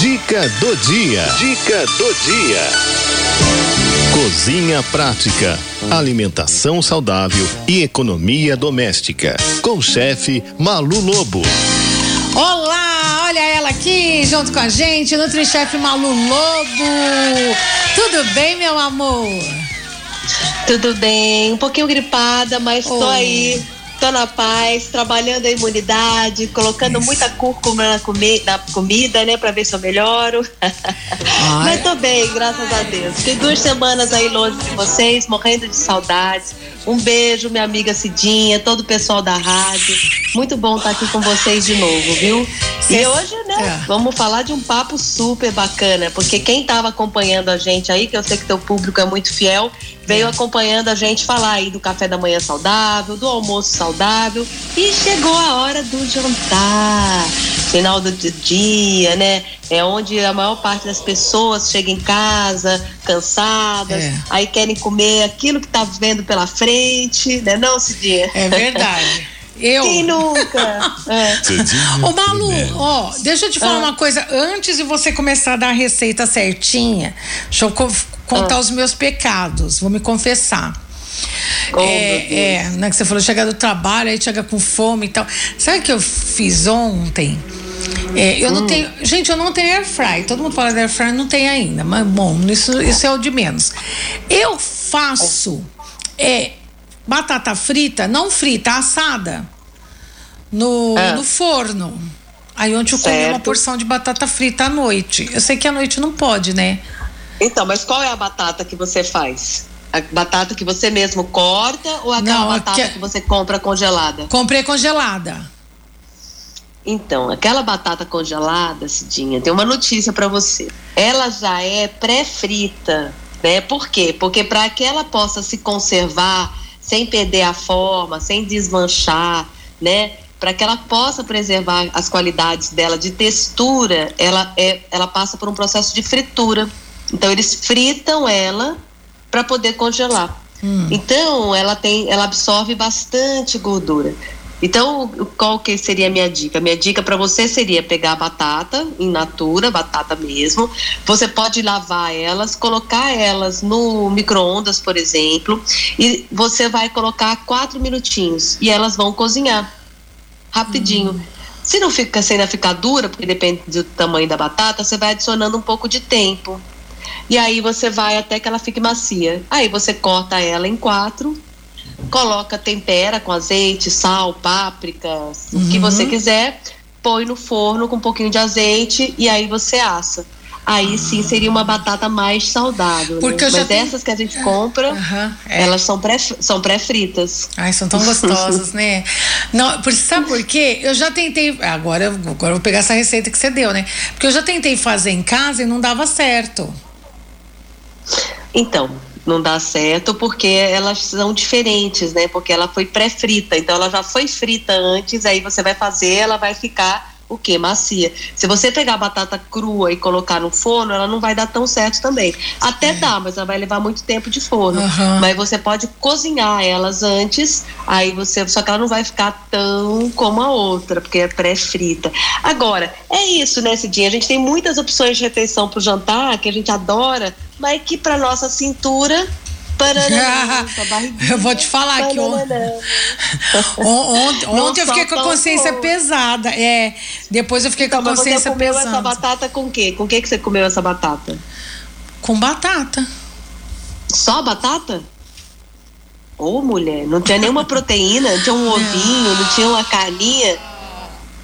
Dica do dia. Dica do dia. Cozinha prática, alimentação saudável e economia doméstica. Com o chefe Malu Lobo. Olá, olha ela aqui junto com a gente, Nutrichef Malu Lobo. Tudo bem, meu amor? Tudo bem, um pouquinho gripada, mas tô Oh. aí, tô na paz, trabalhando a imunidade, colocando muita cúrcuma na, comi na comida, né, pra ver se eu melhoro. mas tô bem, graças a Deus. Fiquei duas semanas aí longe de vocês, morrendo de saudades. Um beijo, minha amiga Cidinha, todo o pessoal da rádio. Muito bom estar aqui com vocês de novo, viu? E hoje, né, É. vamos falar de um papo super bacana, porque quem estava acompanhando a gente aí, que eu sei que teu público é muito fiel, veio acompanhando a gente falar aí do café da manhã saudável, do almoço saudável e chegou a hora do jantar. Final do di- dia, né? É onde a maior parte das pessoas chega em casa cansadas, É. aí querem comer aquilo que tá vendo pela frente, né? Não, Cidinha? É verdade. Eu. Quem nunca? É. Ô Malu, ó, deixa eu te falar uma coisa. Antes de você começar a dar a receita certinha, deixa eu co- contar os meus pecados. Vou me confessar. Oh, é, é, né, que você falou, chega do trabalho, aí chega com fome e tal. Sabe o que eu fiz ontem? É, eu não tenho. Gente, eu não tenho air fry. Todo mundo fala de air fry, não tem ainda. Mas, bom, isso, isso é o de menos. Eu faço é, batata frita, não frita, assada, no, Ah. no forno. Aí ontem eu comi uma Certo. porção de batata frita à noite. Eu sei que à noite não pode, né? Então, mas qual é a batata que você faz? A batata que você mesmo corta ou aquela Não, batata aque- que você compra congelada? Comprei congelada. Então, aquela batata congelada, Cidinha, tem uma notícia para você. Ela já é pré-frita, né? Por quê? Porque para que ela possa se conservar sem perder a forma, sem desmanchar, né? Para que ela possa preservar as qualidades dela de textura, ela é, ela passa por um processo de fritura. Então eles fritam ela para poder congelar. Então ela tem, ela absorve bastante gordura. Então, qual que seria a minha dica? Minha dica para você seria pegar a batata in natura, batata mesmo. Você pode lavar elas, colocar elas no micro-ondas, por exemplo, e você vai colocar quatro minutinhos e elas vão cozinhar rapidinho. Se não fica, se ainda ficar dura, porque depende do tamanho da batata, você vai adicionando um pouco de tempo. E aí você vai até que ela fique macia. Aí você corta ela em quatro, coloca, tempera com azeite, sal, páprica, o que você quiser, põe no forno com um pouquinho de azeite e aí você assa. Aí sim seria uma batata mais saudável. né? Porque já Mas essas que a gente compra, Aham, é. elas são pré, são pré-fritas. Ai, são tão gostosas, né? Não, por, sabe por quê? Eu já tentei. Agora, agora eu vou pegar essa receita que você deu, né? Porque eu já tentei fazer em casa e não dava certo. Então, não dá certo porque elas são diferentes, né? Porque ela foi pré-frita, então ela já foi frita antes, aí você vai fazer, ela vai ficar o quê? Macia. Se você pegar a batata crua e colocar no forno, ela não vai dar tão certo também. Até dá, mas ela vai levar muito tempo de forno. Aham. Mas você pode cozinhar elas antes, aí você. Só que ela não vai ficar tão como a outra, porque é pré-frita. Agora, é isso, né, Cidinha? A gente tem muitas opções de refeição pro jantar que a gente adora, mas que pra nossa cintura. Barriguinha, Eu vou te falar que on- ontem, ontem eu fiquei com a consciência fogo. pesada. É, depois eu fiquei com Então, a mas você consciência comeu essa pesada. batata com o quê? Com o que, que você comeu essa batata? Com batata. Só batata? Ô, mulher, não tinha nenhuma proteína, não tinha um ovinho, não tinha uma carninha.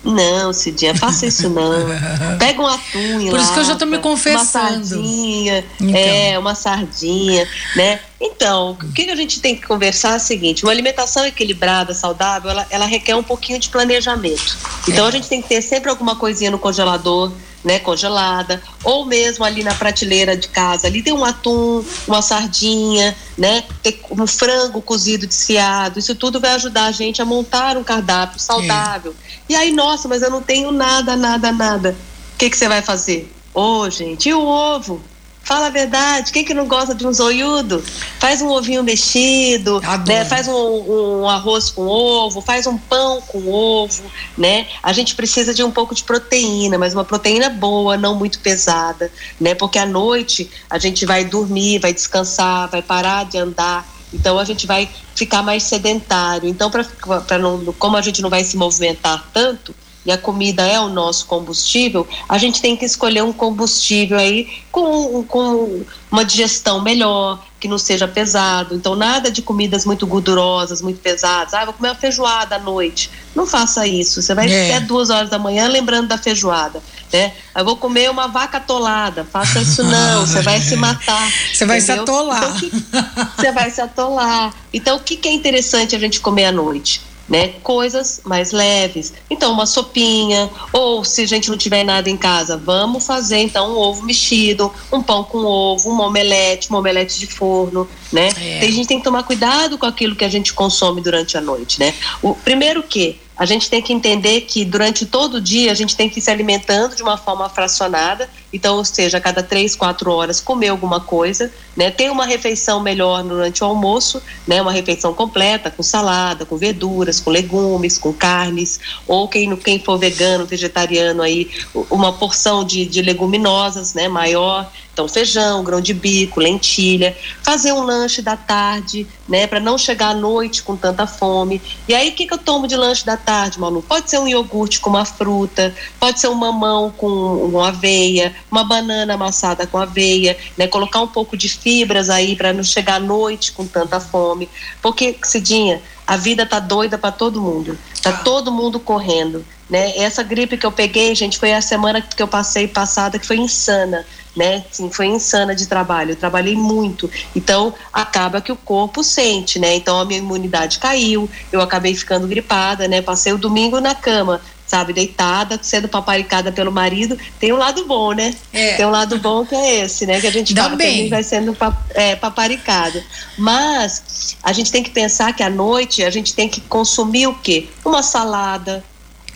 Não, Cidinha, faça isso não. Pega um atum Por isso que eu já tô me confessando. Uma sardinha, Então. é, uma sardinha, né? Então, o que que a gente tem que conversar é o seguinte, uma alimentação equilibrada, saudável, ela, ela requer um pouquinho de planejamento. Então, É. a gente tem que ter sempre alguma coisinha no congelador, né, congelada, ou mesmo ali na prateleira de casa, ali tem um atum, uma sardinha, né, ter um frango cozido desfiado, isso tudo vai ajudar a gente a montar um cardápio saudável. E aí, nossa, mas eu não tenho nada, nada, nada. O que que você vai fazer? Ô, gente, e o ovo? Fala a verdade, quem que não gosta de um zoiudo? Faz um ovinho mexido, né? faz um, um, arroz com ovo, faz um pão com ovo, né? A gente precisa de um pouco de proteína, mas uma proteína boa, não muito pesada, né? Porque à noite a gente vai dormir, vai descansar, vai parar de andar, então a gente vai ficar mais sedentário. Então, para não, como a gente não vai se movimentar tanto, e a comida é o nosso combustível, a gente tem que escolher um combustível aí com, com uma digestão melhor, que não seja pesado. Então, nada de comidas muito gordurosas, muito pesadas. Ah, vou comer uma feijoada à noite. Não faça isso. Você vai é. até duas horas da manhã lembrando da feijoada. Né? Eu vou comer uma vaca atolada. Faça isso não. Você vai se matar. Você vai se atolar. Então, você vai se atolar. Então, o que, que é interessante a gente comer à noite? Né? Coisas mais leves. Então, uma sopinha, ou se a gente não tiver nada em casa, vamos fazer então um ovo mexido, um pão com ovo, um omelete, um omelete de forno, né? É. A gente tem que tomar cuidado com aquilo que a gente consome durante a noite, né? O primeiro que a gente tem que entender que durante todo o dia a gente tem que ir se alimentando de uma forma fracionada, então, ou seja, a cada três, quatro horas comer alguma coisa, né? Ter uma refeição melhor durante o almoço, né? Uma refeição completa, com salada, com verduras, com legumes, com carnes, ou quem, quem for vegano, vegetariano aí, uma porção de, de leguminosas, né? Maior, então, feijão, grão de bico, lentilha, fazer um lanche da tarde, né, para não chegar à noite com tanta fome. E aí, o que, que eu tomo de lanche da tarde, Malu? Pode ser um iogurte com uma fruta, pode ser um mamão com uma aveia, uma banana amassada com aveia, né, colocar um pouco de fibras aí para não chegar à noite com tanta fome. Porque, Cidinha, a vida tá doida para todo mundo. Tá ah. todo mundo correndo, né? Essa gripe que eu peguei, gente, foi a semana que eu passei passada que foi insana né? Sim, foi insana de trabalho. Eu trabalhei muito. Então, acaba que o corpo sente, né? Então, a minha imunidade caiu, eu acabei ficando gripada, né? Passei o domingo na cama, sabe, deitada, sendo paparicada pelo marido. Tem um lado bom, né? É. Tem um lado bom que é esse, né? Que a gente fala bem. que a gente vai sendo é, paparicado. Mas a gente tem que pensar que à noite a gente tem que consumir o quê? Uma salada,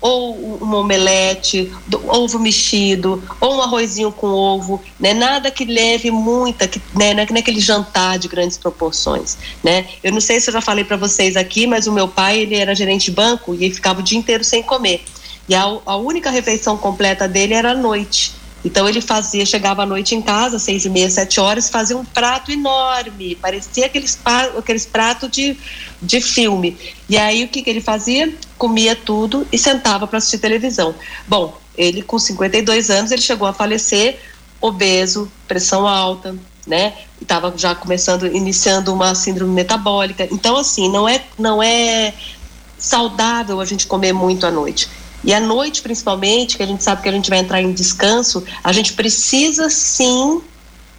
ou um omelete, ovo mexido, ou um arrozinho com ovo, né? Nada que leve muita, que, né? Não é aquele jantar de grandes proporções, né? Eu não sei se eu já falei para vocês aqui, mas o meu pai, ele era gerente de banco e ele ficava o dia inteiro sem comer. E a, a única refeição completa dele era à noite. Então ele fazia, chegava à noite em casa, seis e meia, sete horas, fazia um prato enorme, parecia aqueles, aqueles pratos de, de filme. E aí o que, que ele fazia? Comia tudo e sentava para assistir televisão. Bom, ele com 52 anos, ele chegou a falecer obeso, pressão alta, né? Estava já começando, iniciando uma síndrome metabólica. Então, assim, não é, não é saudável a gente comer muito à noite. E à noite, principalmente, que a gente sabe que a gente vai entrar em descanso, a gente precisa sim,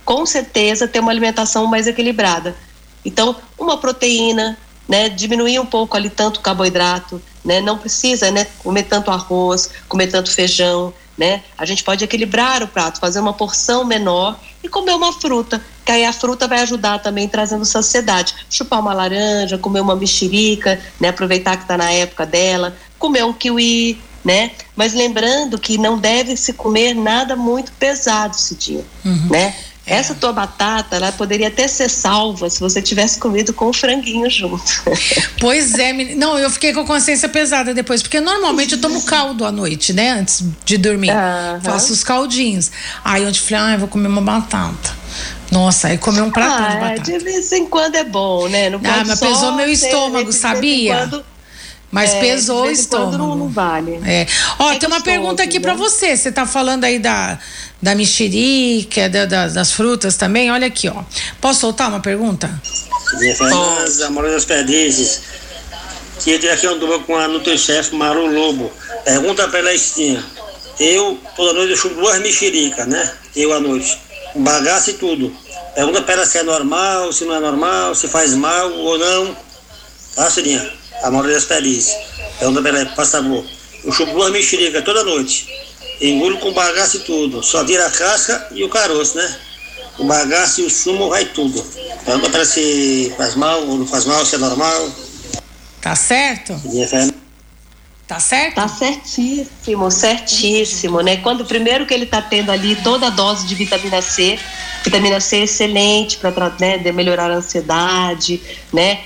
com certeza, ter uma alimentação mais equilibrada. Então, uma proteína, né, diminuir um pouco ali tanto carboidrato, né, não precisa, né, comer tanto arroz, comer tanto feijão, né? A gente pode equilibrar o prato, fazer uma porção menor e comer uma fruta, que aí a fruta vai ajudar também trazendo saciedade. Chupar uma laranja, comer uma mexerica, né? Aproveitar que está na época dela, comer um kiwi, né? Mas lembrando que não deve se comer nada muito pesado, Cidinha, uhum. né? É. Essa tua batata, ela poderia até ser salva se você tivesse comido com o franguinho junto. Pois é, não, eu fiquei com a consciência pesada depois, porque normalmente eu tomo caldo à noite, né? Antes de dormir. Uhum. Faço os caldinhos. Aí eu falei, ah, eu vou comer uma batata. Nossa, aí comer um prato ah, de batata. De vez em quando é bom, né? Não ah, mas pesou meu estômago, sabia? Mas é, pesou o estômago. Não, não vale. É. Ó, é tem uma pergunta aqui né? para você. Você tá falando aí da, da mexerica, da, da, das frutas também. Olha aqui, ó. Posso soltar uma pergunta? Fernanda, Amor das Perdizes. Que eu aqui uma dupla com a Nutrichef Maru Lobo. Pergunta pra ela assim. Eu, toda noite, eu chupo duas mexericas, né? Eu à noite. Bagaço e tudo. Pergunta pra ela se é normal, se não é normal, se faz mal ou não. Tá, Sirinha? A maioria das pelis. É um da por favor. Eu chupo duas mexericas toda noite. Engulo com bagaço e tudo. Só vira a casca e o caroço, né? O bagaço e o sumo vai tudo. Pergunta para se faz mal ou não faz mal, se é normal. Tá certo? Tá certo? Tá certíssimo, certíssimo, né? Quando primeiro que ele tá tendo ali toda a dose de vitamina C, vitamina C é excelente para né, melhorar a ansiedade, né?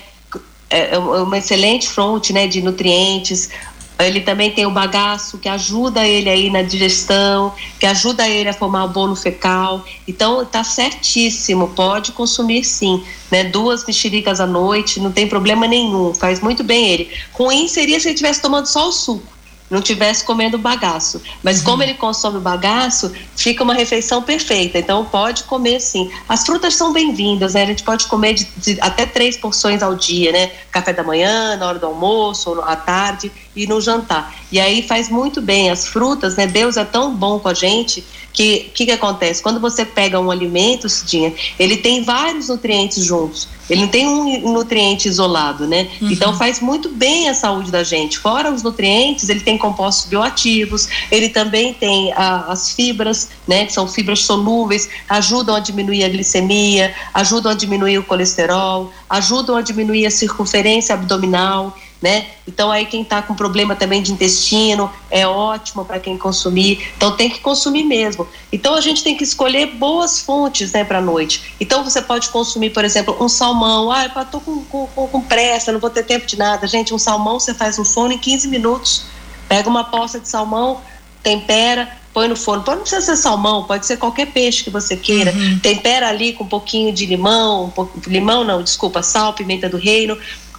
É, é uma excelente fonte, né, de nutrientes. Ele também tem o bagaço que ajuda ele aí na digestão, que ajuda ele a formar o bolo fecal. Então tá certíssimo, pode consumir sim, né? Duas mexericas à noite, não tem problema nenhum, faz muito bem ele. Ruim seria se ele estivesse tomando só o suco não tivesse comendo bagaço. Mas uhum. como ele consome o bagaço, fica uma refeição perfeita. Então pode comer sim. As frutas são bem-vindas, né? A gente pode comer de, de, até três porções ao dia, né? Café da manhã, na hora do almoço, à tarde e no jantar. E aí faz muito bem. As frutas, né? Deus é tão bom com a gente que o que, que acontece? Quando você pega um alimento, Cidinha, ele tem vários nutrientes juntos. Ele não tem um nutriente isolado, né? Uhum. Então faz muito bem a saúde da gente. Fora os nutrientes, ele tem compostos bioativos, ele também tem a, as fibras, né? Que são fibras solúveis, ajudam a diminuir a glicemia, ajudam a diminuir o colesterol, ajudam a diminuir a circunferência abdominal né? Então aí quem está com problema também de intestino é ótimo para quem consumir. Então tem que consumir mesmo. Então a gente tem que escolher boas fontes, né, para noite. Então você pode consumir, por exemplo, um salmão. Ah, eu tô com, com, com pressa, não vou ter tempo de nada. Gente, um salmão você faz no forno em 15 minutos. Pega uma poça de salmão, tempera, põe no forno. Pode não precisa ser salmão, pode ser qualquer peixe que você queira. Uhum. Tempera ali com um pouquinho de limão, um pouco, limão não, desculpa, sal, pimenta do reino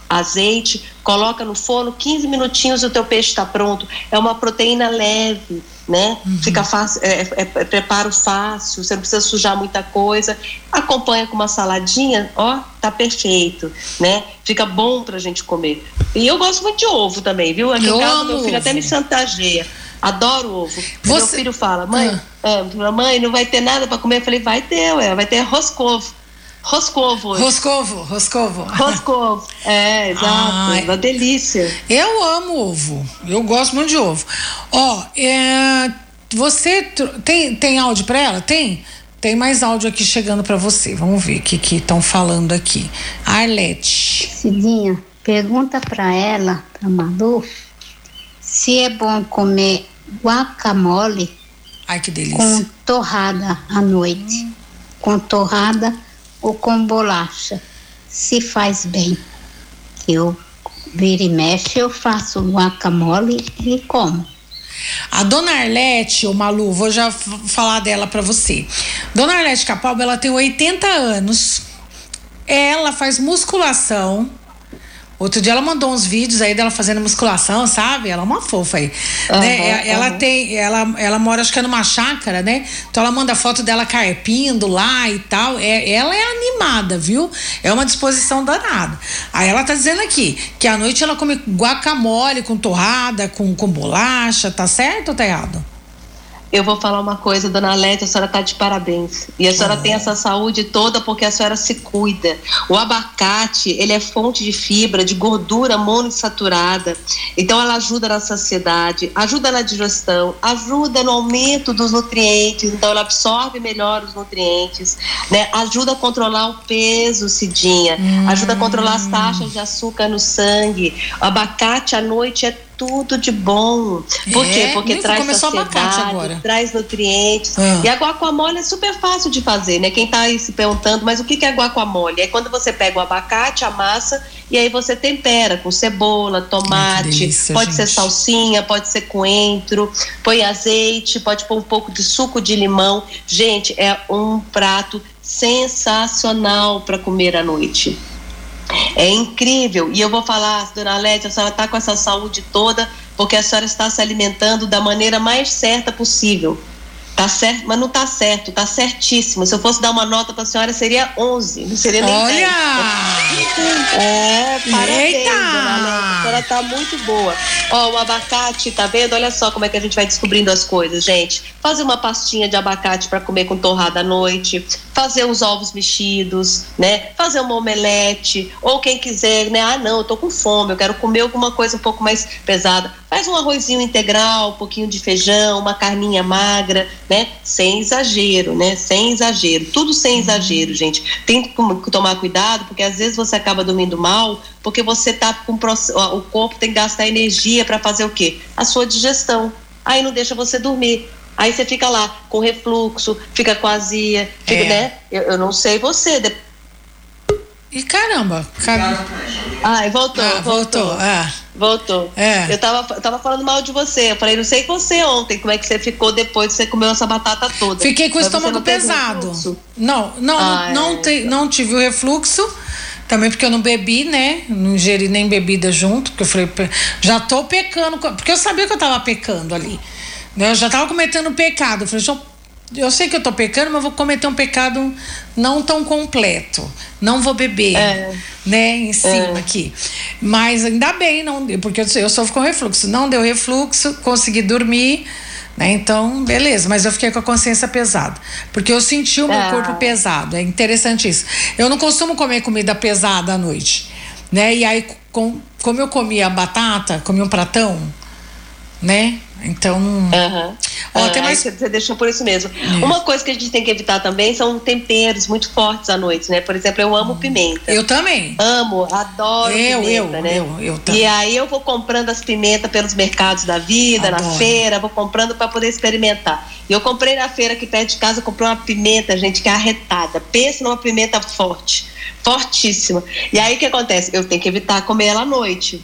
azeite, coloca no forno, 15 minutinhos o teu peixe está pronto. É uma proteína leve, né? Uhum. Fica fácil, é, é, é, preparo fácil, você não precisa sujar muita coisa. Acompanha com uma saladinha, ó, tá perfeito, né? Fica bom pra gente comer. E eu gosto muito de ovo também, viu? Aqui eu em casa meu filho ovo. até me chantageia. Adoro ovo. Você... Meu filho fala, mãe, ah. ah, mãe, não vai ter nada para comer. Eu falei, vai ter, ué, vai ter roscovo. Roscovo. Roscovo, roscovo. Roscovo, é, exato. Ai, uma delícia. Eu amo ovo. Eu gosto muito de ovo. Ó, é, você tem, tem áudio para ela? Tem? Tem mais áudio aqui chegando para você. Vamos ver o que estão falando aqui. Arlete. Cidinha, pergunta para ela, para Malu, se é bom comer guacamole Ai, que delícia. com torrada à noite. Hum. Com torrada ou com bolacha, se faz bem. Eu vira e mexe, eu faço guacamole e como. A dona Arlete, o Malu, vou já falar dela para você. Dona Arlete Capalba, ela tem 80 anos. Ela faz musculação Outro dia ela mandou uns vídeos aí dela fazendo musculação, sabe? Ela é uma fofa aí. Uhum, né? Ela uhum. tem, ela, ela mora acho que é numa chácara, né? Então ela manda foto dela carpindo lá e tal. É, ela é animada, viu? É uma disposição danada. Aí ela tá dizendo aqui que à noite ela come guacamole com torrada, com, com bolacha, tá certo ou tá errado? Eu vou falar uma coisa, dona Lete, a senhora está de parabéns. E a senhora ah. tem essa saúde toda porque a senhora se cuida. O abacate, ele é fonte de fibra, de gordura monoinsaturada. Então ela ajuda na saciedade, ajuda na digestão, ajuda no aumento dos nutrientes, então ela absorve melhor os nutrientes, né? Ajuda a controlar o peso, Cidinha, hum. ajuda a controlar as taxas de açúcar no sangue. O abacate à noite é tudo de bom. Por é, quê? Porque traz saciedade, traz nutrientes. Ah. E a guacamole é super fácil de fazer, né? Quem tá aí se perguntando, mas o que é guacamole? É quando você pega o abacate, a massa, e aí você tempera com cebola, tomate, delícia, pode gente. ser salsinha, pode ser coentro, põe azeite, pode pôr um pouco de suco de limão. Gente, é um prato sensacional para comer à noite. É incrível. E eu vou falar, dona Lédia, a senhora está com essa saúde toda porque a senhora está se alimentando da maneira mais certa possível. Tá certo, mas não tá certo, tá certíssimo. Se eu fosse dar uma nota para a senhora, seria 11, não seria nem Olha! 10. É, parabéns, Eita! dona Lédia. A senhora tá muito boa. Ó, o abacate, tá vendo? Olha só como é que a gente vai descobrindo as coisas, gente. Fazer uma pastinha de abacate para comer com torrada à noite, fazer uns ovos mexidos, né? Fazer uma omelete, ou quem quiser, né? Ah, não, eu tô com fome, eu quero comer alguma coisa um pouco mais pesada faz um arrozinho integral, um pouquinho de feijão, uma carninha magra, né? Sem exagero, né? Sem exagero. Tudo sem exagero, gente. Tem que tomar cuidado, porque às vezes você acaba dormindo mal, porque você tá com o corpo tem que gastar energia para fazer o quê? A sua digestão. Aí não deixa você dormir. Aí você fica lá com refluxo, fica com azia, fica, é. né? Eu, eu, não sei você. E caramba, caramba. Ai, voltou, ah, voltou. Voltou. Ah. Voltou. É. Eu tava, tava falando mal de você. Eu falei, não sei você ontem, como é que você ficou depois que você comeu essa batata toda. Fiquei com o estômago pesado. Não, não, ah, não, é. te, não tive o refluxo. Também porque eu não bebi, né? Não ingeri nem bebida junto, porque eu falei, já tô pecando, porque eu sabia que eu tava pecando ali. Né? Eu já tava cometendo pecado. Eu falei, deixa eu sei que eu tô pecando, mas vou cometer um pecado não tão completo. Não vou beber, é. né, em cima é. aqui. Mas ainda bem, não, porque eu, eu sofro com refluxo. Não deu refluxo, consegui dormir, né? Então, beleza, mas eu fiquei com a consciência pesada. Porque eu senti o meu é. corpo pesado. É interessante isso. Eu não costumo comer comida pesada à noite, né? E aí, com, como eu comia batata, comia um pratão, né? Então. Uhum. Ó, tem mais... Você deixou por isso mesmo. Uma coisa que a gente tem que evitar também são temperos muito fortes à noite, né? Por exemplo, eu amo hum. pimenta. Eu também. Amo, adoro eu, pimenta, eu, né? Eu, eu também. E aí eu vou comprando as pimentas pelos mercados da vida, adoro. na feira, vou comprando para poder experimentar. E eu comprei na feira aqui perto de casa, comprei uma pimenta, gente, que é arretada. Pensa numa pimenta forte, fortíssima. E aí o que acontece? Eu tenho que evitar comer ela à noite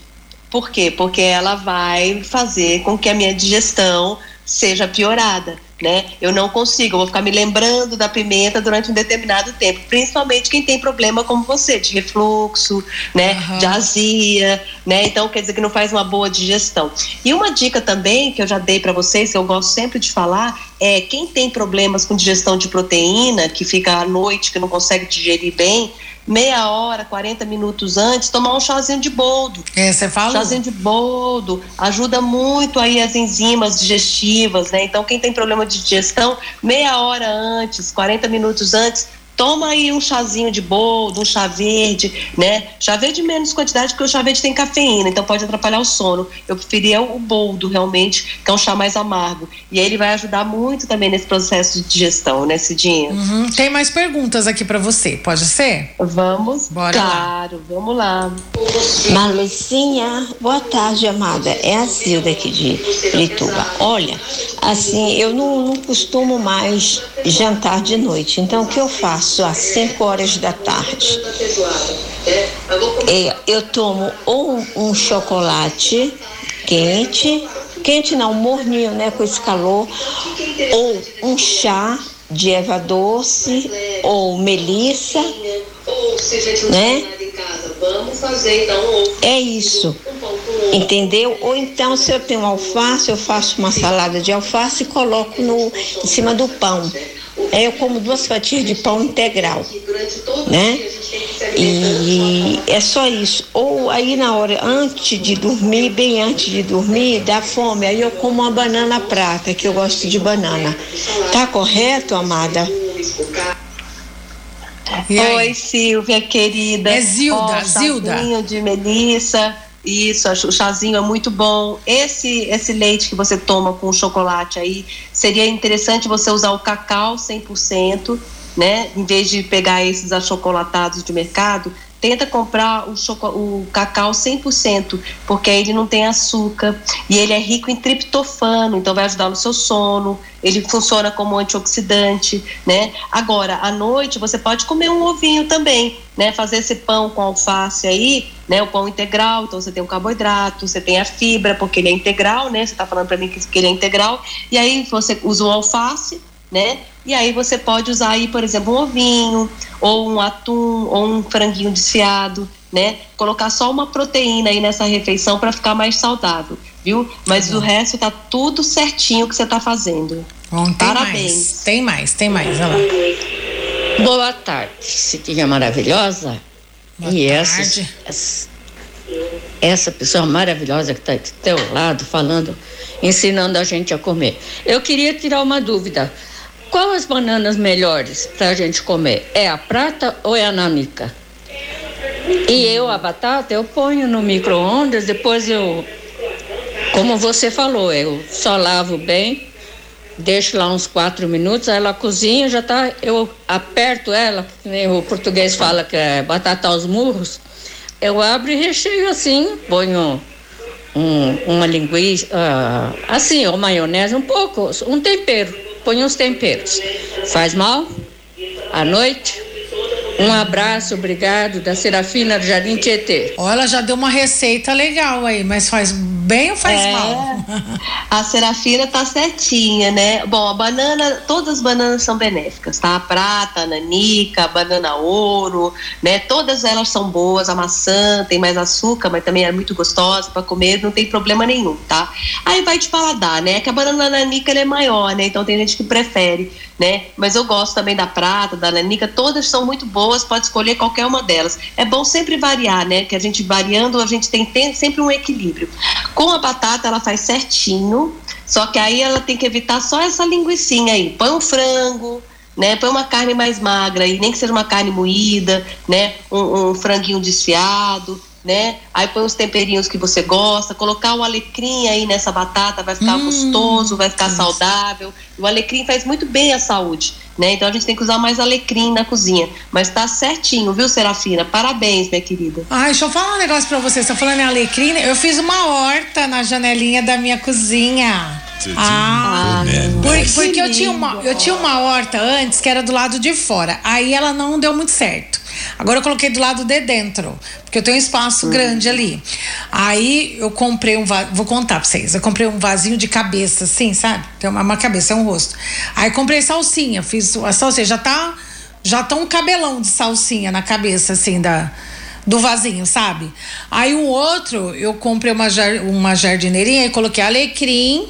por quê? Porque ela vai fazer com que a minha digestão seja piorada, né? Eu não consigo, eu vou ficar me lembrando da pimenta durante um determinado tempo, principalmente quem tem problema como você, de refluxo, né, uhum. de azia, né? Então quer dizer que não faz uma boa digestão. E uma dica também que eu já dei para vocês, que eu gosto sempre de falar, é quem tem problemas com digestão de proteína, que fica à noite, que não consegue digerir bem, meia hora, 40 minutos antes, tomar um chazinho de boldo. É, você fala? Chazinho de boldo ajuda muito aí as enzimas digestivas, né? Então, quem tem problema de digestão, meia hora antes, 40 minutos antes, toma aí um chazinho de boldo, um chá verde, né? Chá verde menos quantidade, porque o chá verde tem cafeína, então pode atrapalhar o sono. Eu preferia o boldo, realmente, que é um chá mais amargo. E aí ele vai ajudar muito também nesse processo de digestão, né, Cidinha? Uhum. Tem mais perguntas aqui para você, pode ser? Vamos? Bora claro, lá. vamos lá. Malucinha, boa tarde, amada. É a Zilda aqui de Lituba. Olha, assim, eu não, não costumo mais jantar de noite, então o que eu faço? Às 5 horas da tarde. É, eu tomo ou um chocolate quente, quente não, morninho, né, com esse calor, ou um chá de erva doce ou melissa, né? É isso. Entendeu? Ou então, se eu tenho alface, eu faço uma salada de alface e coloco no, em cima do pão. É, eu como duas fatias de pão integral, né? E é só isso. Ou aí na hora, antes de dormir, bem antes de dormir, dá fome. Aí eu como uma banana prata, que eu gosto de banana. Tá correto, amada? Oi, Silvia, querida. É Zilda, oh, Zilda. de Melissa. Isso, o chazinho é muito bom. Esse esse leite que você toma com chocolate aí, seria interessante você usar o cacau 100%, né? Em vez de pegar esses achocolatados de mercado, tenta comprar o, o cacau 100%, porque ele não tem açúcar e ele é rico em triptofano, então vai ajudar no seu sono, ele funciona como antioxidante, né? Agora, à noite você pode comer um ovinho também, né? Fazer esse pão com alface aí, né? O pão integral, então você tem o carboidrato, você tem a fibra, porque ele é integral, né? Você está falando para mim que ele é integral, e aí você usa o alface, né? E aí você pode usar aí, por exemplo, um ovinho, ou um atum, ou um franguinho desfiado, né? Colocar só uma proteína aí nessa refeição para ficar mais saudável, viu? Mas tá o resto tá tudo certinho que você tá fazendo. Bom, tem Parabéns. Mais, tem mais, tem mais, olha lá. Boa tarde, Citinha maravilhosa. Boa e tarde. Essa, essa pessoa maravilhosa que está do teu lado falando, ensinando a gente a comer. Eu queria tirar uma dúvida. Qual as bananas melhores para a gente comer? É a prata ou é a nanica? E eu, a batata, eu ponho no micro-ondas, depois eu Como você falou, eu só lavo bem, deixo lá uns quatro minutos, aí ela cozinha, já tá, eu aperto ela, o português fala que é batata aos murros, eu abro e recheio assim, ponho um, uma linguiça, uh, assim, ou maionese, um pouco, um tempero, ponho uns temperos. Faz mal? À noite? Um abraço, obrigado, da Serafina do Jardim Tietê. Olha, ela já deu uma receita legal aí, mas faz bem ou faz é, mal? A Serafina tá certinha, né? Bom, a banana, todas as bananas são benéficas, tá? A prata, a nanica, a banana ouro, né? Todas elas são boas, a maçã tem mais açúcar, mas também é muito gostosa para comer, não tem problema nenhum, tá? Aí vai de paladar, né? Que a banana nanica é maior, né? Então tem gente que prefere, né? Mas eu gosto também da prata, da nanica, todas são muito boas boas, pode escolher qualquer uma delas. É bom sempre variar, né? Que a gente variando, a gente tem, tem sempre um equilíbrio. Com a batata, ela faz certinho, só que aí ela tem que evitar só essa linguiçinha aí. Põe um frango, né? Põe uma carne mais magra aí, nem que seja uma carne moída, né? Um, um franguinho desfiado, né? Aí põe os temperinhos que você gosta, colocar o alecrim aí nessa batata vai ficar hum, gostoso, vai ficar saudável. O alecrim faz muito bem à saúde, né? Então a gente tem que usar mais alecrim na cozinha. Mas tá certinho, viu, Serafina? Parabéns, minha querida. Ai, deixa eu falar um negócio pra você. Você tá falando em alecrim? Eu fiz uma horta na janelinha da minha cozinha. Ah, porque, porque eu tinha uma eu tinha uma horta antes que era do lado de fora. Aí ela não deu muito certo. Agora eu coloquei do lado de dentro, porque eu tenho um espaço uhum. grande ali. Aí eu comprei um vaso, vou contar pra vocês. Eu comprei um vasinho de cabeça, assim, sabe? Tem uma, uma cabeça, é um rosto. Aí comprei salsinha, fiz a salsinha, já tá já tá um cabelão de salsinha na cabeça, assim, da, do vasinho, sabe? Aí o outro, eu comprei uma, uma jardineirinha e coloquei alecrim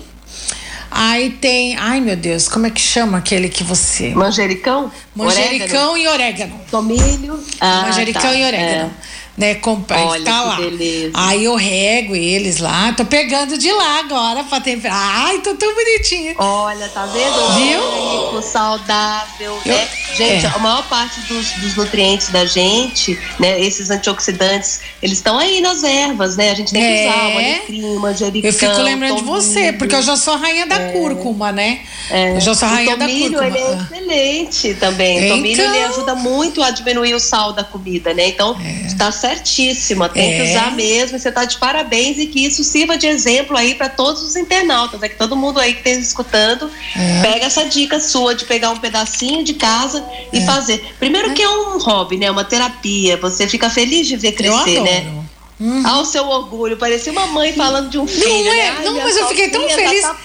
Aí tem. Ai, meu Deus, como é que chama aquele que você. Manjericão? Manjericão orégano. e orégano. Tomilho. Ah, Manjericão tá. e orégano. É né? Comprar, Olha, tá lá. Beleza. Aí eu rego eles lá, tô pegando de lá agora pra temperar. Ai, tô tão bonitinha. Olha, tá vendo? Viu? Rico, saudável, eu, né? Gente, é. a maior parte dos, dos, nutrientes da gente, né? Esses antioxidantes, eles estão aí nas ervas, né? A gente tem que é. usar o alecrim, manjericão. Eu fico lembrando tomilho. de você, porque eu já sou a rainha da é. cúrcuma, né? É. Eu já sou a rainha o tomilho, da cúrcuma. ele é excelente também. O tomilho, ele então ajuda muito a diminuir o sal da comida, né? Então, é. tá certíssima, tem é. que usar mesmo, você está de parabéns e que isso sirva de exemplo aí para todos os internautas, é que todo mundo aí que esteja escutando, é. pega essa dica sua de pegar um pedacinho de casa e é. fazer. Primeiro é. que é um hobby, né, uma terapia, você fica feliz de ver crescer, né? Uhum. Ao seu orgulho, parecia uma mãe falando de um filho. Não, é, né? não mas eu fiquei tão tá feliz. Tá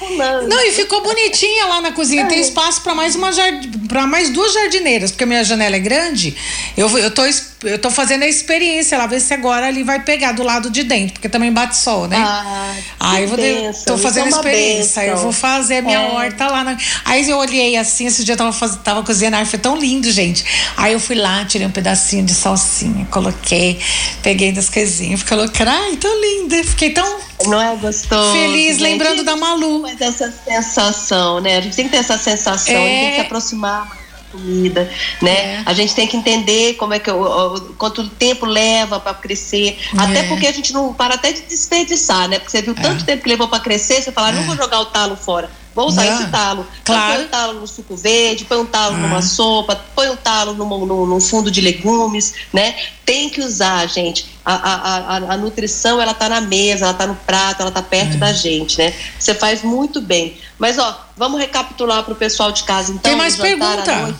não, e ficou bonitinha lá na cozinha. É. Tem espaço para mais uma para mais duas jardineiras, porque a minha janela é grande. Eu, eu, tô, eu tô fazendo a experiência lá, ver se agora ali vai pegar do lado de dentro, porque também bate sol, né? Ah, aí eu vou tô fazendo a experiência. Aí eu vou fazer a minha é. horta lá. Na, aí eu olhei assim, esse dia eu tava, faz, tava cozinhando, foi tão lindo, gente. Aí eu fui lá, tirei um pedacinho de salsinha, coloquei, peguei das coisinhas colocando. Ai, tão linda. Fiquei tão. Não é gostoso? Feliz, gente. lembrando da Malu. Mas essa sensação, né? A gente tem que ter essa sensação, é... a gente tem que se aproximar da comida, né? É. A gente tem que entender como é que o, quanto tempo leva para crescer, é. até porque a gente não para até de desperdiçar, né? Porque você viu é. tanto tempo que levou para crescer, você fala, ah, não é. vou jogar o talo fora. Vou usar esse talo. Então, claro. põe um talo no suco verde, põe um talo ah. numa sopa, põe um talo no, no, no, fundo de legumes, né? Tem que usar, gente. A, a, a, a nutrição, ela tá na mesa, ela tá no prato, ela tá perto é. da gente, né? Você faz muito bem. Mas, ó, vamos recapitular para o pessoal de casa, então. Tem mais pergunta?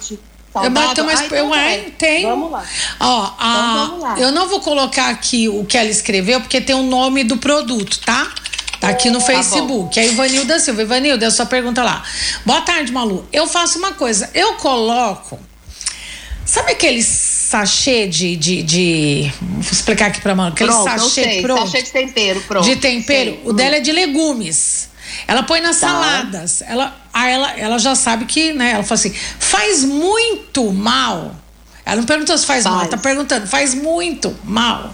Eu bato mais. Ah, então ué, tem. Vamos lá. Ó, a, então, vamos lá. Eu não vou colocar aqui o que ela escreveu, porque tem o nome do produto, tá? Tá aqui no tá Facebook. Tá é Ivanilda Silva. Ivanilda, a sua pergunta lá. Boa tarde, Malu. Eu faço uma coisa. Eu coloco. Sabe aquele sachê de. de, de vou explicar aqui pra Malu. Aquele pronto, sachê pronto. Sachê de tempero, pronto. De tempero. Sei. O dela é de legumes. Ela põe nas tá. saladas. Ela, aí ela, ela já sabe que, né? Ela fala assim: faz muito mal. Ela não perguntou se faz, faz. mal, tá perguntando, faz muito mal.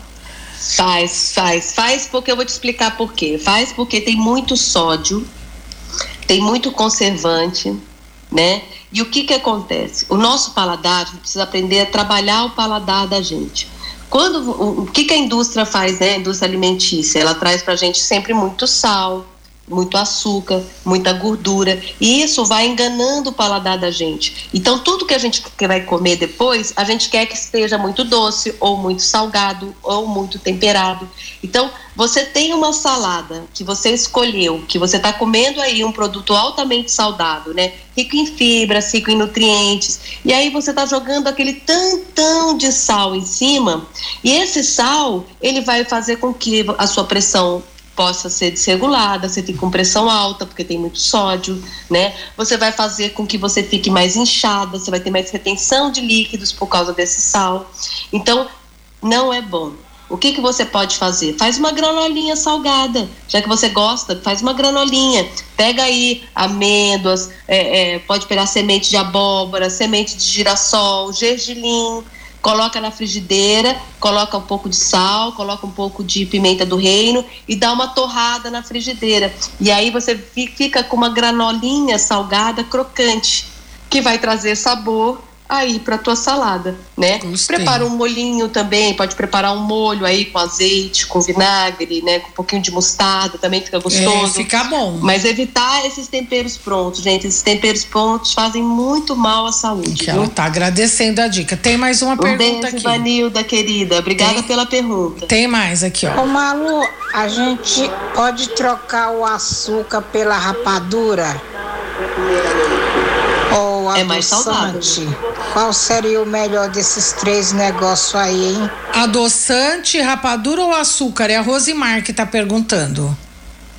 Faz, faz, faz porque eu vou te explicar por quê. Faz porque tem muito sódio, tem muito conservante, né? E o que que acontece? O nosso paladar, a gente precisa aprender a trabalhar o paladar da gente. Quando o, o que que a indústria faz, né? A indústria alimentícia, ela traz pra gente sempre muito sal, muito açúcar, muita gordura, e isso vai enganando o paladar da gente. Então, tudo que a gente vai comer depois, a gente quer que esteja muito doce, ou muito salgado, ou muito temperado. Então, você tem uma salada que você escolheu, que você está comendo aí um produto altamente saudável, né? Rico em fibras, rico em nutrientes, e aí você está jogando aquele tantão de sal em cima, e esse sal, ele vai fazer com que a sua pressão possa ser desregulada, você fica com pressão alta porque tem muito sódio, né? Você vai fazer com que você fique mais inchada, você vai ter mais retenção de líquidos por causa desse sal. Então, não é bom. O que, que você pode fazer? Faz uma granolinha salgada, já que você gosta, faz uma granolinha. Pega aí amêndoas, é, é, pode pegar semente de abóbora, semente de girassol, gergelim, coloca na frigideira, coloca um pouco de sal, coloca um pouco de pimenta do reino e dá uma torrada na frigideira. E aí você fica com uma granolinha salgada crocante, que vai trazer sabor aí para tua salada, né? Gostei. Prepara um molhinho também, pode preparar um molho aí com azeite, com vinagre, né? Com um pouquinho de mostarda, também fica gostoso. É, fica bom. Mas evitar esses temperos prontos, gente. Esses temperos prontos fazem muito mal à saúde. Ela tá agradecendo a dica. Tem mais uma um pergunta beijo, aqui. Vanilda, querida. Obrigada Tem? pela pergunta. Tem mais aqui, ó. Ô Malu, a gente pode trocar o açúcar pela rapadura? Ou É mais saudável. adoçante? Qual seria o melhor desses três negócios aí, hein? Adoçante, rapadura ou açúcar? É a Rosimar que tá perguntando.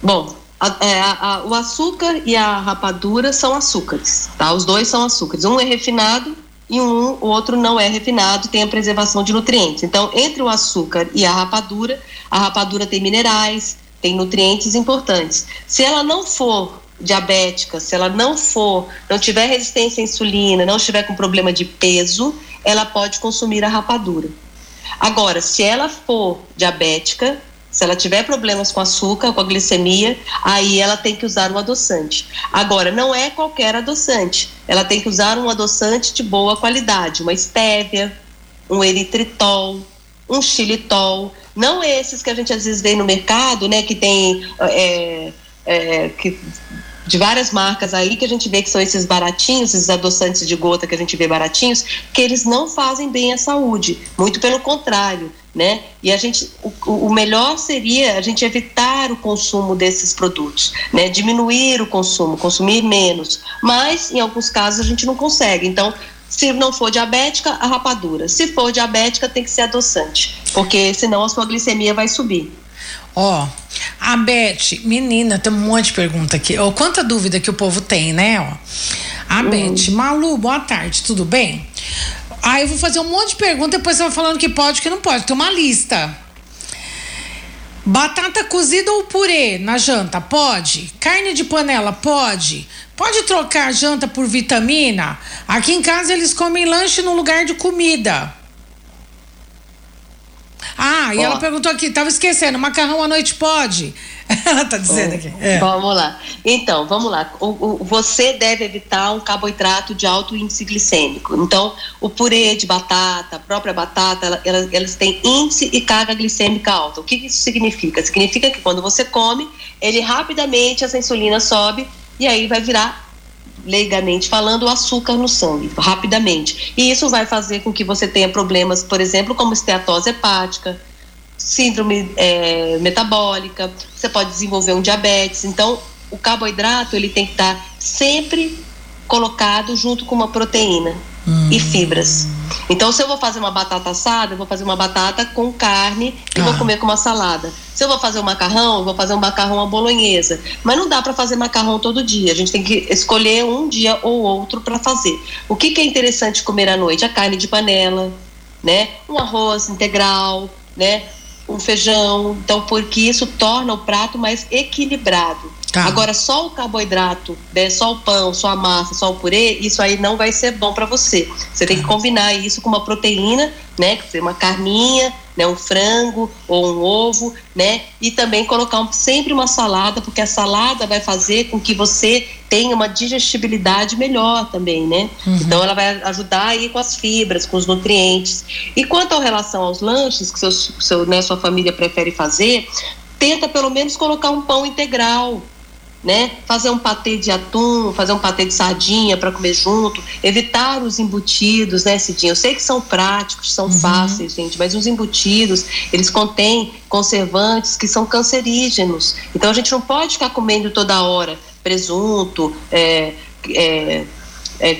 Bom, a- é, a- a- o açúcar e a rapadura são açúcares, tá? Os dois são açúcares. Um é refinado e um, o outro não é refinado, tem a preservação de nutrientes. Então, entre o açúcar e a rapadura, a rapadura tem minerais, tem nutrientes importantes. Se ela não for diabética, se ela não for, não tiver resistência à insulina, não estiver com problema de peso, ela pode consumir a rapadura. Agora, se ela for diabética, se ela tiver problemas com açúcar, com a glicemia, aí ela tem que usar um adoçante. Agora, não é qualquer adoçante. Ela tem que usar um adoçante de boa qualidade, uma estévia, um eritritol, um xilitol, não esses que a gente às vezes vê no mercado, né, que tem é, é, que de várias marcas aí que a gente vê que são esses baratinhos, esses adoçantes de gota que a gente vê baratinhos, que eles não fazem bem à saúde, muito pelo contrário, né? E a gente, o, o melhor seria a gente evitar o consumo desses produtos, né? Diminuir o consumo, consumir menos. Mas em alguns casos a gente não consegue. Então, se não for diabética, a rapadura. Se for diabética, tem que ser adoçante, porque senão a sua glicemia vai subir. Ó, a Beth, menina, tem um monte de pergunta aqui. Ó, quanta dúvida que o povo tem, né? Ó. A Beth, Malu, boa tarde, tudo bem? Aí eu vou fazer um monte de perguntas, depois você vai falando que pode, que não pode. Tem uma lista. Batata cozida ou purê na janta? Pode. Carne de panela? Pode. Pode trocar a janta por vitamina? Aqui em casa eles comem lanche no lugar de comida. Ah, e Ó. ela perguntou aqui, tava esquecendo, macarrão à noite pode? ela tá dizendo aqui. É. Vamos lá. Então, vamos lá. O, o- você deve evitar um carboidrato de alto índice glicêmico. Então, o purê de batata, a própria batata, ela, ela- elas têm índice e carga glicêmica alta. O que que isso significa? Significa que quando você come, ele rapidamente, essa insulina sobe e aí vai virar leigamente falando, o açúcar no sangue, rapidamente. E isso vai fazer com que você tenha problemas, por exemplo, como esteatose hepática, síndrome eh, metabólica, você pode desenvolver um diabetes. Então, o carboidrato ele tem que estar sempre colocado junto com uma proteína e fibras. Então, se eu vou fazer uma batata assada, eu vou fazer uma batata com carne e vou Ah. comer com uma salada. Se eu vou fazer um macarrão, eu vou fazer um macarrão à bolonhesa. Mas não dá para fazer macarrão todo dia. A gente tem que escolher um dia ou outro para fazer. O que, que é interessante comer à noite? A carne de panela, né? Um arroz integral, né? Um feijão. Então, porque isso torna o prato mais equilibrado. Tá. Agora, só o carboidrato, né? só o pão, só a massa, só o purê, isso aí não vai ser bom para você. Você tem que combinar isso com uma proteína, né? Que uma carninha, né? Um frango ou um ovo, né? E também colocar um- sempre uma salada, porque a salada vai fazer com que você tenha uma digestibilidade melhor também, né? Então ela vai ajudar aí com as fibras, com os nutrientes. E quanto à relação aos lanches que seu, seu, né, sua família prefere fazer, tenta pelo menos colocar um pão integral, né? Fazer um patê de atum, fazer um patê de sardinha para comer junto, evitar os embutidos, né, Cidinha? Eu sei que são práticos, são uhum. fáceis, gente, mas os embutidos, eles contêm conservantes que são cancerígenos. Então a gente não pode ficar comendo toda hora presunto, é, é, é,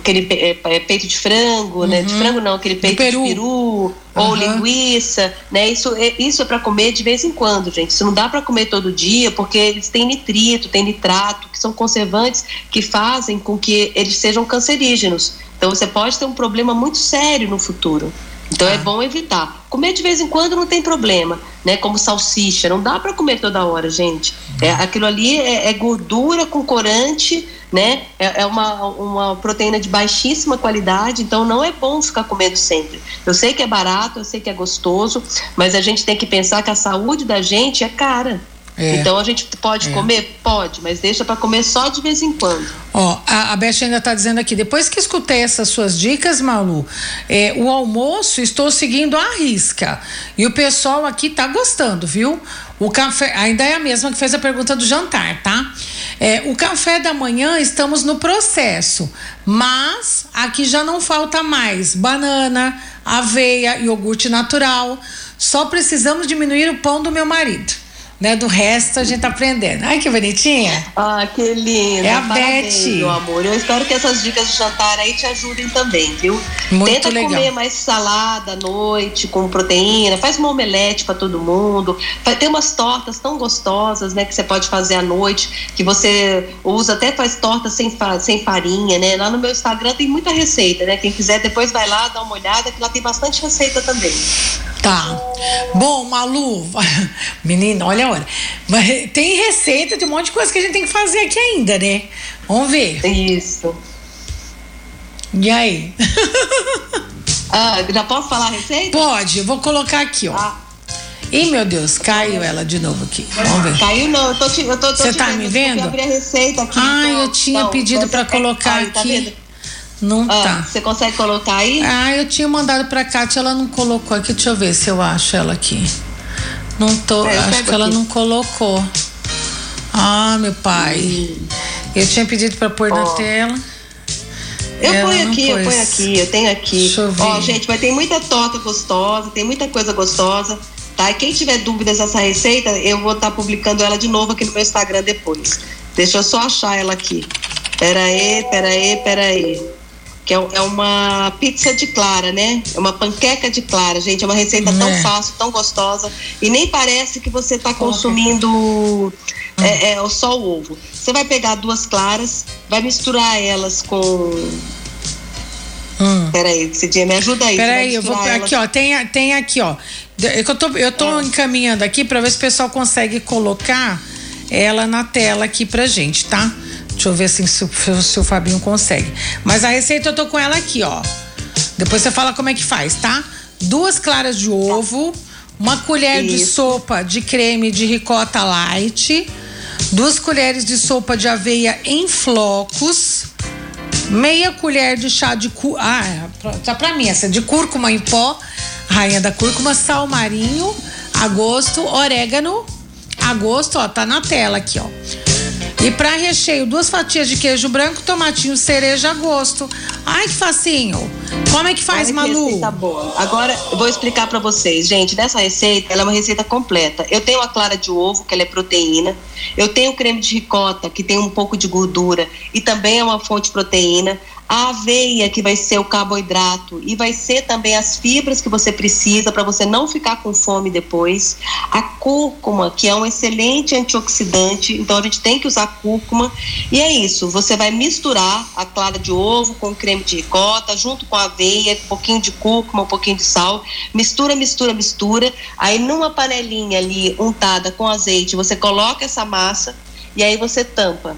aquele é, é, peito de frango, uhum. né? De uhum. frango não, aquele peito peru. de peru uhum. ou linguiça, né? Isso é, isso é para comer de vez em quando, gente. Isso não dá para comer todo dia, porque eles têm nitrito, tem nitrato, que são conservantes que fazem com que eles sejam cancerígenos. Então você pode ter um problema muito sério no futuro. Então ah. é bom evitar. Comer de vez em quando não tem problema, né? Como salsicha, não dá para comer toda hora, gente. É, aquilo ali é, é gordura com corante, né? É, é, uma, uma proteína de baixíssima qualidade, então não é bom ficar comendo sempre. Eu sei que é barato, eu sei que é gostoso, mas a gente tem que pensar que a saúde da gente é cara. É. Então a gente pode é. comer? Pode, mas deixa para comer só de vez em quando. Ó, a, a Beth ainda está dizendo aqui, depois que escutei essas suas dicas, Malu, é, o almoço estou seguindo à risca. E o pessoal aqui tá gostando, viu? O café, ainda é a mesma que fez a pergunta do jantar, tá? É, o café da manhã estamos no processo, mas aqui já não falta mais banana, aveia, iogurte natural. Só precisamos diminuir o pão do meu marido né? Do resto a gente tá aprendendo. Ai, que bonitinha. Ah, que linda. É a Parabéns, Beth. Meu amor. Eu espero que essas dicas de jantar aí te ajudem também, viu? Muito Tenta legal. comer mais salada à noite, com proteína. Faz uma omelete para todo mundo. Tem umas tortas tão gostosas, né? Que você pode fazer à noite, que você usa, até faz tortas sem, sem farinha, né? Lá no meu Instagram tem muita receita, né? Quem quiser depois vai lá, dá uma olhada, que lá tem bastante receita também. Tá. Bom, Malu, menina, olha a hora. Tem receita de um monte de coisa que a gente tem que fazer aqui ainda, né? Vamos ver. Isso. E aí? Ah, já posso falar a receita? Pode, eu vou colocar aqui, ó. Ah. Ih, meu Deus, caiu ela de novo aqui. Vamos ver. Caiu não, eu tô te, eu tô, tô Você tá me vendo? Eu abrir a receita aqui. Ah, então, eu tinha então, pedido para colocar tá aqui. Tá não ah, tá. Você consegue colocar aí? Ah, eu tinha mandado pra Kátia, ela não colocou aqui. Deixa eu ver se eu acho ela aqui. Não tô, é, acho que ela não colocou. Ah, meu pai. Hum. Eu tinha pedido pra pôr oh. na tela. Eu ela ponho aqui, eu ponho aqui, eu tenho aqui. Deixa eu ver. Ó, gente, mas tem muita torta gostosa, tem muita coisa gostosa. Tá? E quem tiver dúvidas dessa receita, eu vou estar tá publicando ela de novo aqui no meu Instagram depois. Deixa eu só achar ela aqui. Pera aí, pera aí, pera aí que é, é, uma pizza de clara, né? É uma panqueca de clara, gente. É uma receita tão é. fácil, tão gostosa. E nem parece que você está consumindo é, é, só o ovo. Você vai pegar duas claras, vai misturar elas com. Hum. Peraí, Cidinha, me ajuda aí. Peraí, eu vou. Elas... Aqui, ó, tem, tem aqui, ó. Eu tô, eu tô é. encaminhando aqui para ver se o pessoal consegue colocar ela na tela aqui pra gente, tá? Deixa eu ver assim, se, se o Fabinho consegue. Mas a receita eu tô com ela aqui, ó. Depois você fala como é que faz, tá? Duas claras de ovo, uma colher Isso. de sopa de creme de ricota light, duas colheres de sopa de aveia em flocos, meia colher de chá de cu... ah, tá pra mim essa de cúrcuma em pó, rainha da cúrcuma, sal marinho, a gosto, orégano, a gosto, ó, tá na tela aqui, ó. E para recheio, duas fatias de queijo branco, tomatinho cereja a gosto. Ai, que facinho. Como é que faz, Ai, Malu? Receita boa. Agora, eu vou explicar para vocês. Gente, dessa receita, ela é uma receita completa. Eu tenho a clara de ovo, que ela é proteína. Eu tenho o creme de ricota, que tem um pouco de gordura e também é uma fonte de proteína a aveia, que vai ser o carboidrato, e vai ser também as fibras que você precisa para você não ficar com fome depois. A cúrcuma, que é um excelente antioxidante, então a gente tem que usar cúrcuma. E é isso, você vai misturar a clara de ovo com creme de ricota, junto com a aveia, um pouquinho de cúrcuma, um pouquinho de sal. Mistura, mistura, mistura. Aí numa panelinha ali untada com azeite, você coloca essa massa e aí você tampa.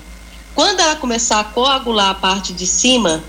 Quando ela começar a coagular a parte de cima,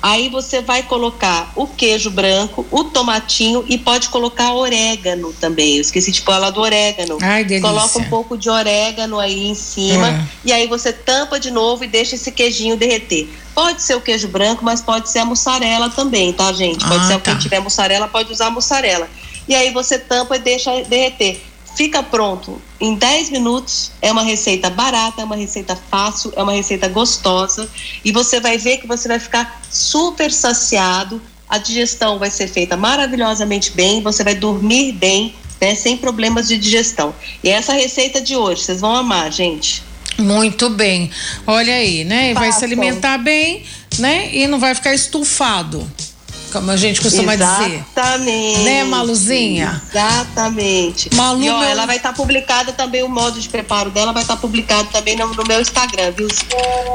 aí você vai colocar o queijo branco, o tomatinho e pode colocar orégano também. Eu esqueci de falar do orégano. Ai, delícia. Coloca um pouco de orégano aí em cima hum. e aí você tampa de novo e deixa esse queijinho derreter. Pode ser o queijo branco, mas pode ser a mussarela também, tá, gente? Pode ah, ser tá. quem tiver mussarela, pode usar mussarela. E aí você tampa e deixa derreter fica pronto em 10 minutos. É uma receita barata, é uma receita fácil, é uma receita gostosa e você vai ver que você vai ficar super saciado. A digestão vai ser feita maravilhosamente bem, você vai dormir bem, né, sem problemas de digestão. E essa receita de hoje, vocês vão amar, gente. Muito bem. Olha aí, né? Vai se alimentar bem, né? E não vai ficar estufado como a gente costuma Exatamente. dizer. Exatamente. Né, Maluzinha? Exatamente. Malu, e ó, meu... ela vai estar tá publicada também, o modo de preparo dela vai estar tá publicado também no, no, meu Instagram, viu?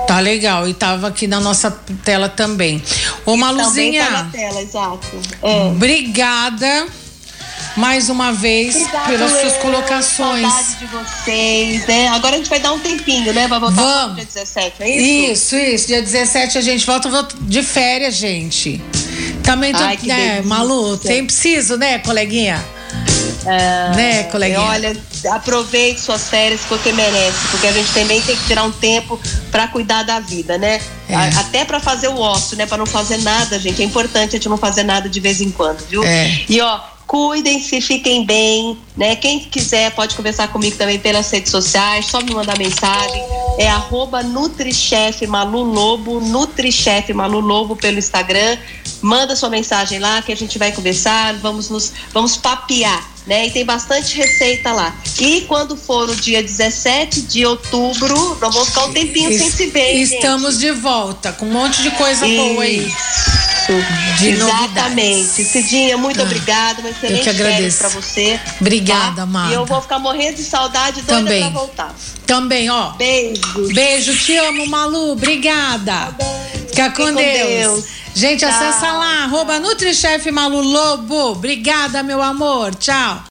Tá legal. E tava aqui na nossa tela também. Ô, Maluzinha. Também tá na tela, exato. É. Obrigada mais uma vez Obrigada, pelas suas colocações. Saudade de vocês, né? Agora a gente vai dar um tempinho, né? Vai voltar Vamos. dia 17, é isso? Isso, isso. Dia 17 a gente volta de férias, gente. Também tô, Ai, que né, delícia. Malu, tem preciso, né, coleguinha? É, né, coleguinha? Olha, aproveite suas férias porque merece, porque a gente também tem que tirar um tempo para cuidar da vida, né? É. A- até para fazer o ócio, né? Para não fazer nada, gente. É importante a gente não fazer nada de vez em quando, viu? É. E ó, cuidem-se, fiquem bem, né? Quem quiser pode conversar comigo também pelas redes sociais, só me mandar mensagem. É arroba Nutrichef Malu Lobo, Nutrichef Malu Lobo pelo Instagram. Manda sua mensagem lá que a gente vai conversar, vamos nos vamos papear, né? E tem bastante receita lá. E quando for o dia 17 de outubro, nós vamos ficar um tempinho sem se ver. Estamos de volta com um monte de coisa gente? boa aí. Isso. De Exatamente. novidades. Cidinha, muito Ah, obrigada. Uma excelente férias pra você. Obrigada, tá? amada. E eu vou ficar morrendo de saudade, doida Também. pra voltar. Também, ó. Beijo. Beijo, te amo, Malu. Obrigada. Fica com, Fique com Deus. Deus. Gente, Tchau. acessa lá, arroba Nutrichef Malu Lobo. Obrigada, meu amor. Tchau.